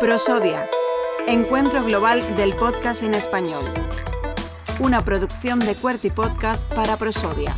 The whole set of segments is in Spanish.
Prosodia, Encuentro Global del Podcast en Español. Una producción de QWERTY Podcast para Prosodia.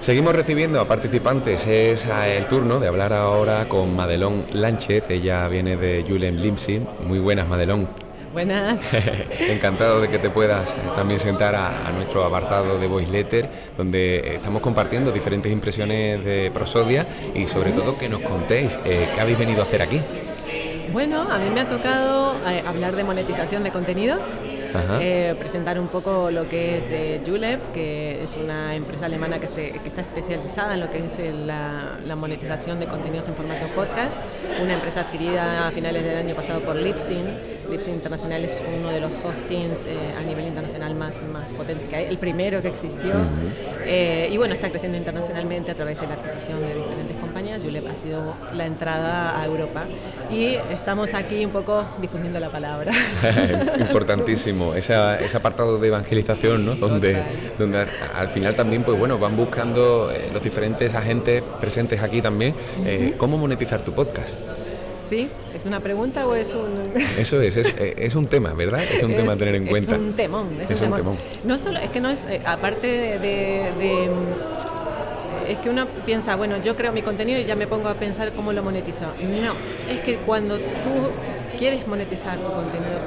Seguimos recibiendo a participantes. Es el turno de hablar ahora con Madelón Lánchez. Ella viene de Julem Limsin. Muy buenas, Madelón. Buenas. Encantado de que te puedas eh, también sentar a, nuestro apartado de Voice Letter, donde estamos compartiendo diferentes impresiones de Prosodia y sobre todo que nos contéis eh, qué habéis venido a hacer aquí. Bueno, a mí me ha tocado eh, hablar de monetización de contenidos, eh, presentar un poco lo que es de Julep, que es una empresa alemana que, se, que está especializada en lo que es la, la, monetización de contenidos en formato podcast, una empresa adquirida a finales del año pasado por Lipsyn Lipsyn Internacional es uno de los hostings eh, a nivel internacional más, más potentes que hay, el primero que existió. Eh, y bueno, está creciendo internacionalmente a través de la adquisición de diferentes compañías. Julep ha sido la entrada a Europa y estamos aquí un poco difundiendo la palabra. Importantísimo, ese, ese, apartado de evangelización, ¿no? donde, donde al final también pues bueno, van buscando eh, los diferentes agentes presentes aquí también cómo monetizar tu podcast. Sí, ¿es una pregunta o es un...? Eso es, es, eh, un tema, ¿verdad? Es un tema a tener en cuenta. Es un temón, es, un, temón. No solo, es que no es, eh, aparte de, es que uno piensa, bueno, yo creo mi contenido y ya me pongo a pensar cómo lo monetizo. No, es que cuando tú quieres monetizar tu contenido,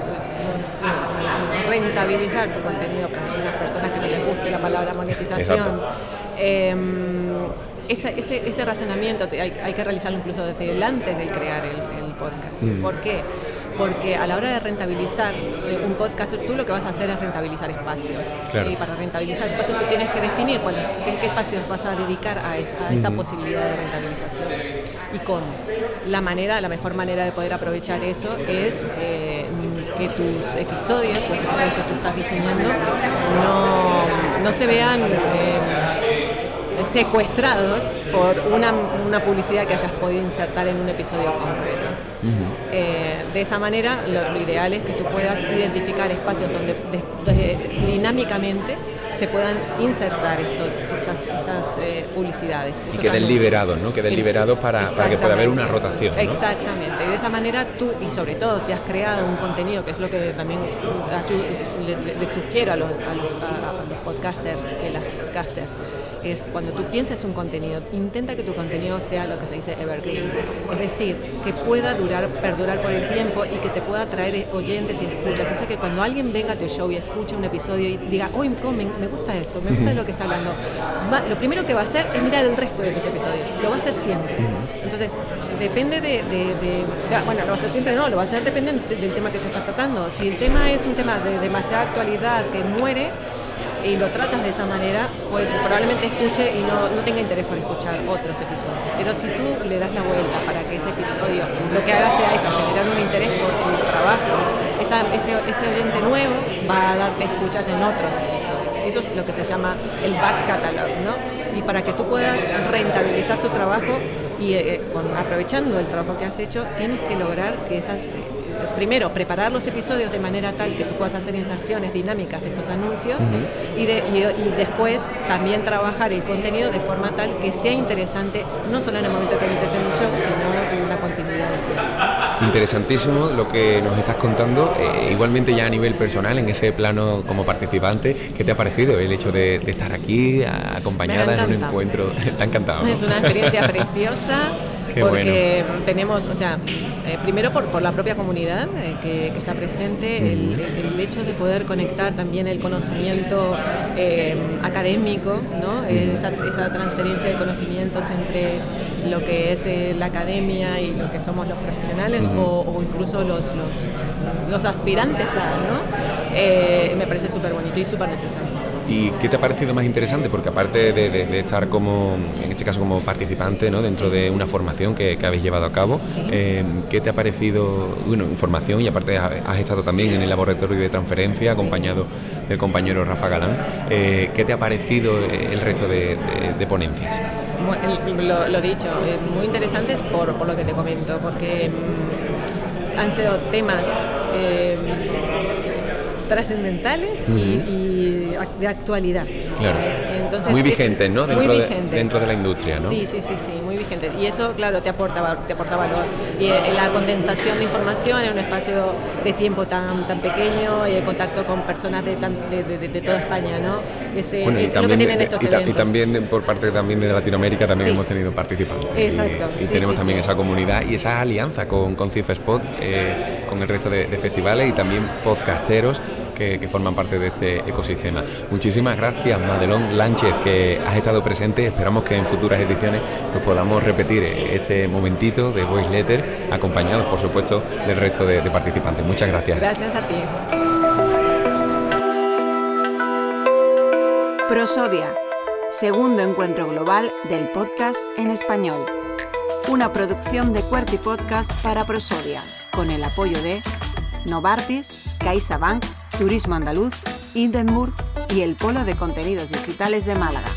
rentabilizar tu contenido para aquellas personas que no les guste la palabra monetización, ese, ese, razonamiento hay, hay, que realizarlo incluso desde antes del crear el, podcast. Mm. ¿Por qué? Porque a la hora de rentabilizar eh, un podcast, tú lo que vas a hacer es rentabilizar espacios. Y para rentabilizar espacios tú tienes que definir cuál, qué, espacios vas a dedicar a esa, posibilidad de rentabilización. Y cómo. La manera, la mejor manera de poder aprovechar eso es eh, que tus episodios, los episodios que tú estás diseñando, no, no se vean... Eh, secuestrados por una, una, publicidad que hayas podido insertar en un episodio concreto. Eh, de esa manera, lo, ideal es que tú puedas identificar espacios donde dinámicamente se puedan insertar estos, estas, estas eh, publicidades. Y queden liberados, ¿no? Queden liberados para, para, que pueda haber una rotación. Exactamente. Y de esa manera tú, y sobre todo si has creado un contenido, que es lo que también le, sugiero a los, a los, a los podcasters, a las podcasters, es cuando tú pienses un contenido, intenta que tu contenido sea lo que se dice evergreen, es decir, que pueda durar, perdurar por el tiempo y que te pueda traer oyentes y escuchas. Hace que cuando alguien venga a tu show y escuche un episodio y diga, uy, me, me gusta esto, me gusta lo que está hablando, lo primero que va a hacer es mirar el resto de tus episodios, lo va a hacer siempre. Entonces, depende de, bueno, lo va a hacer siempre, no, lo va a hacer depende del tema que te estás tratando. Si el tema es un tema de demasiada actualidad que muere, y lo tratas de esa manera, pues probablemente escuche y no, no, tenga interés por escuchar otros episodios. Pero si tú le das la vuelta para que ese episodio lo que haga sea eso, generar un interés por tu trabajo, ese, ese oyente nuevo va a darte escuchas en otros episodios. Eso es lo que se llama el back catalog, ¿no? Y para que tú puedas rentabilizar tu trabajo y eh, aprovechando el trabajo que has hecho, tienes que lograr que esas... Eh, primero, preparar los episodios de manera tal que tú puedas hacer inserciones dinámicas de estos anuncios y, después también trabajar el contenido de forma tal que sea interesante, no solo en el momento que emites el show, sino en la continuidad del tiempo. Interesantísimo lo que nos estás contando, eh, igualmente ya a nivel personal, en ese plano como participante, ¿qué te ha parecido el hecho de, estar aquí acompañada en un encuentro? ¿Te ha encantado? Es una experiencia preciosa porque tenemos, o sea, eh, primero por, por, la propia comunidad eh, que, está presente, el, el, hecho de poder conectar también el conocimiento eh, académico, ¿no? Esa, esa, transferencia de conocimientos entre lo que es la academia y lo que somos los profesionales o, incluso los, los, los aspirantes a, ¿no? Me parece súper bonito y súper necesario. ¿Y qué te ha parecido más interesante? Porque aparte de, estar como, en este caso como participante, ¿no? dentro de una formación que, habéis llevado a cabo, eh, ¿qué te ha parecido, bueno, información y aparte has estado también en el laboratorio de transferencia acompañado del compañero Rafa Galán, eh, ¿qué te ha parecido el resto de, ponencias? Lo, lo, dicho, muy interesantes por, por, lo que te comento, porque mm, han sido temas eh, trascendentales y de actualidad. Claro. muy vigente, ¿no? Dentro, muy De, dentro de la industria, ¿no? Sí, sí, sí, sí, muy vigente. Y eso, claro, te aporta, te aporta valor. Y eh, la condensación de información en un espacio de tiempo tan, tan pequeño y el contacto con personas de, de, toda España, ¿no? Ese, es lo que tienen estos y, eventos. y también por parte también de Latinoamérica también hemos tenido participantes. Exacto. Y, tenemos también esa comunidad y esa alianza con, con Spot, eh, con el resto de, festivales y también podcasteros que, forman parte de este ecosistema. Muchísimas gracias, Madelón Lánchez, que has estado presente. Esperamos que en futuras ediciones nos podamos repetir este momentito de Voice Letter, acompañados, por supuesto, del resto de, de participantes. Muchas gracias. Gracias a ti. Prosodia, segundo encuentro global del podcast en español. Una producción de Cuerti Podcast para Prosodia, con el apoyo de Novartis, CaixaBank, Turismo Andaluz, Hindenburg y el Polo de Contenidos Digitales de Málaga.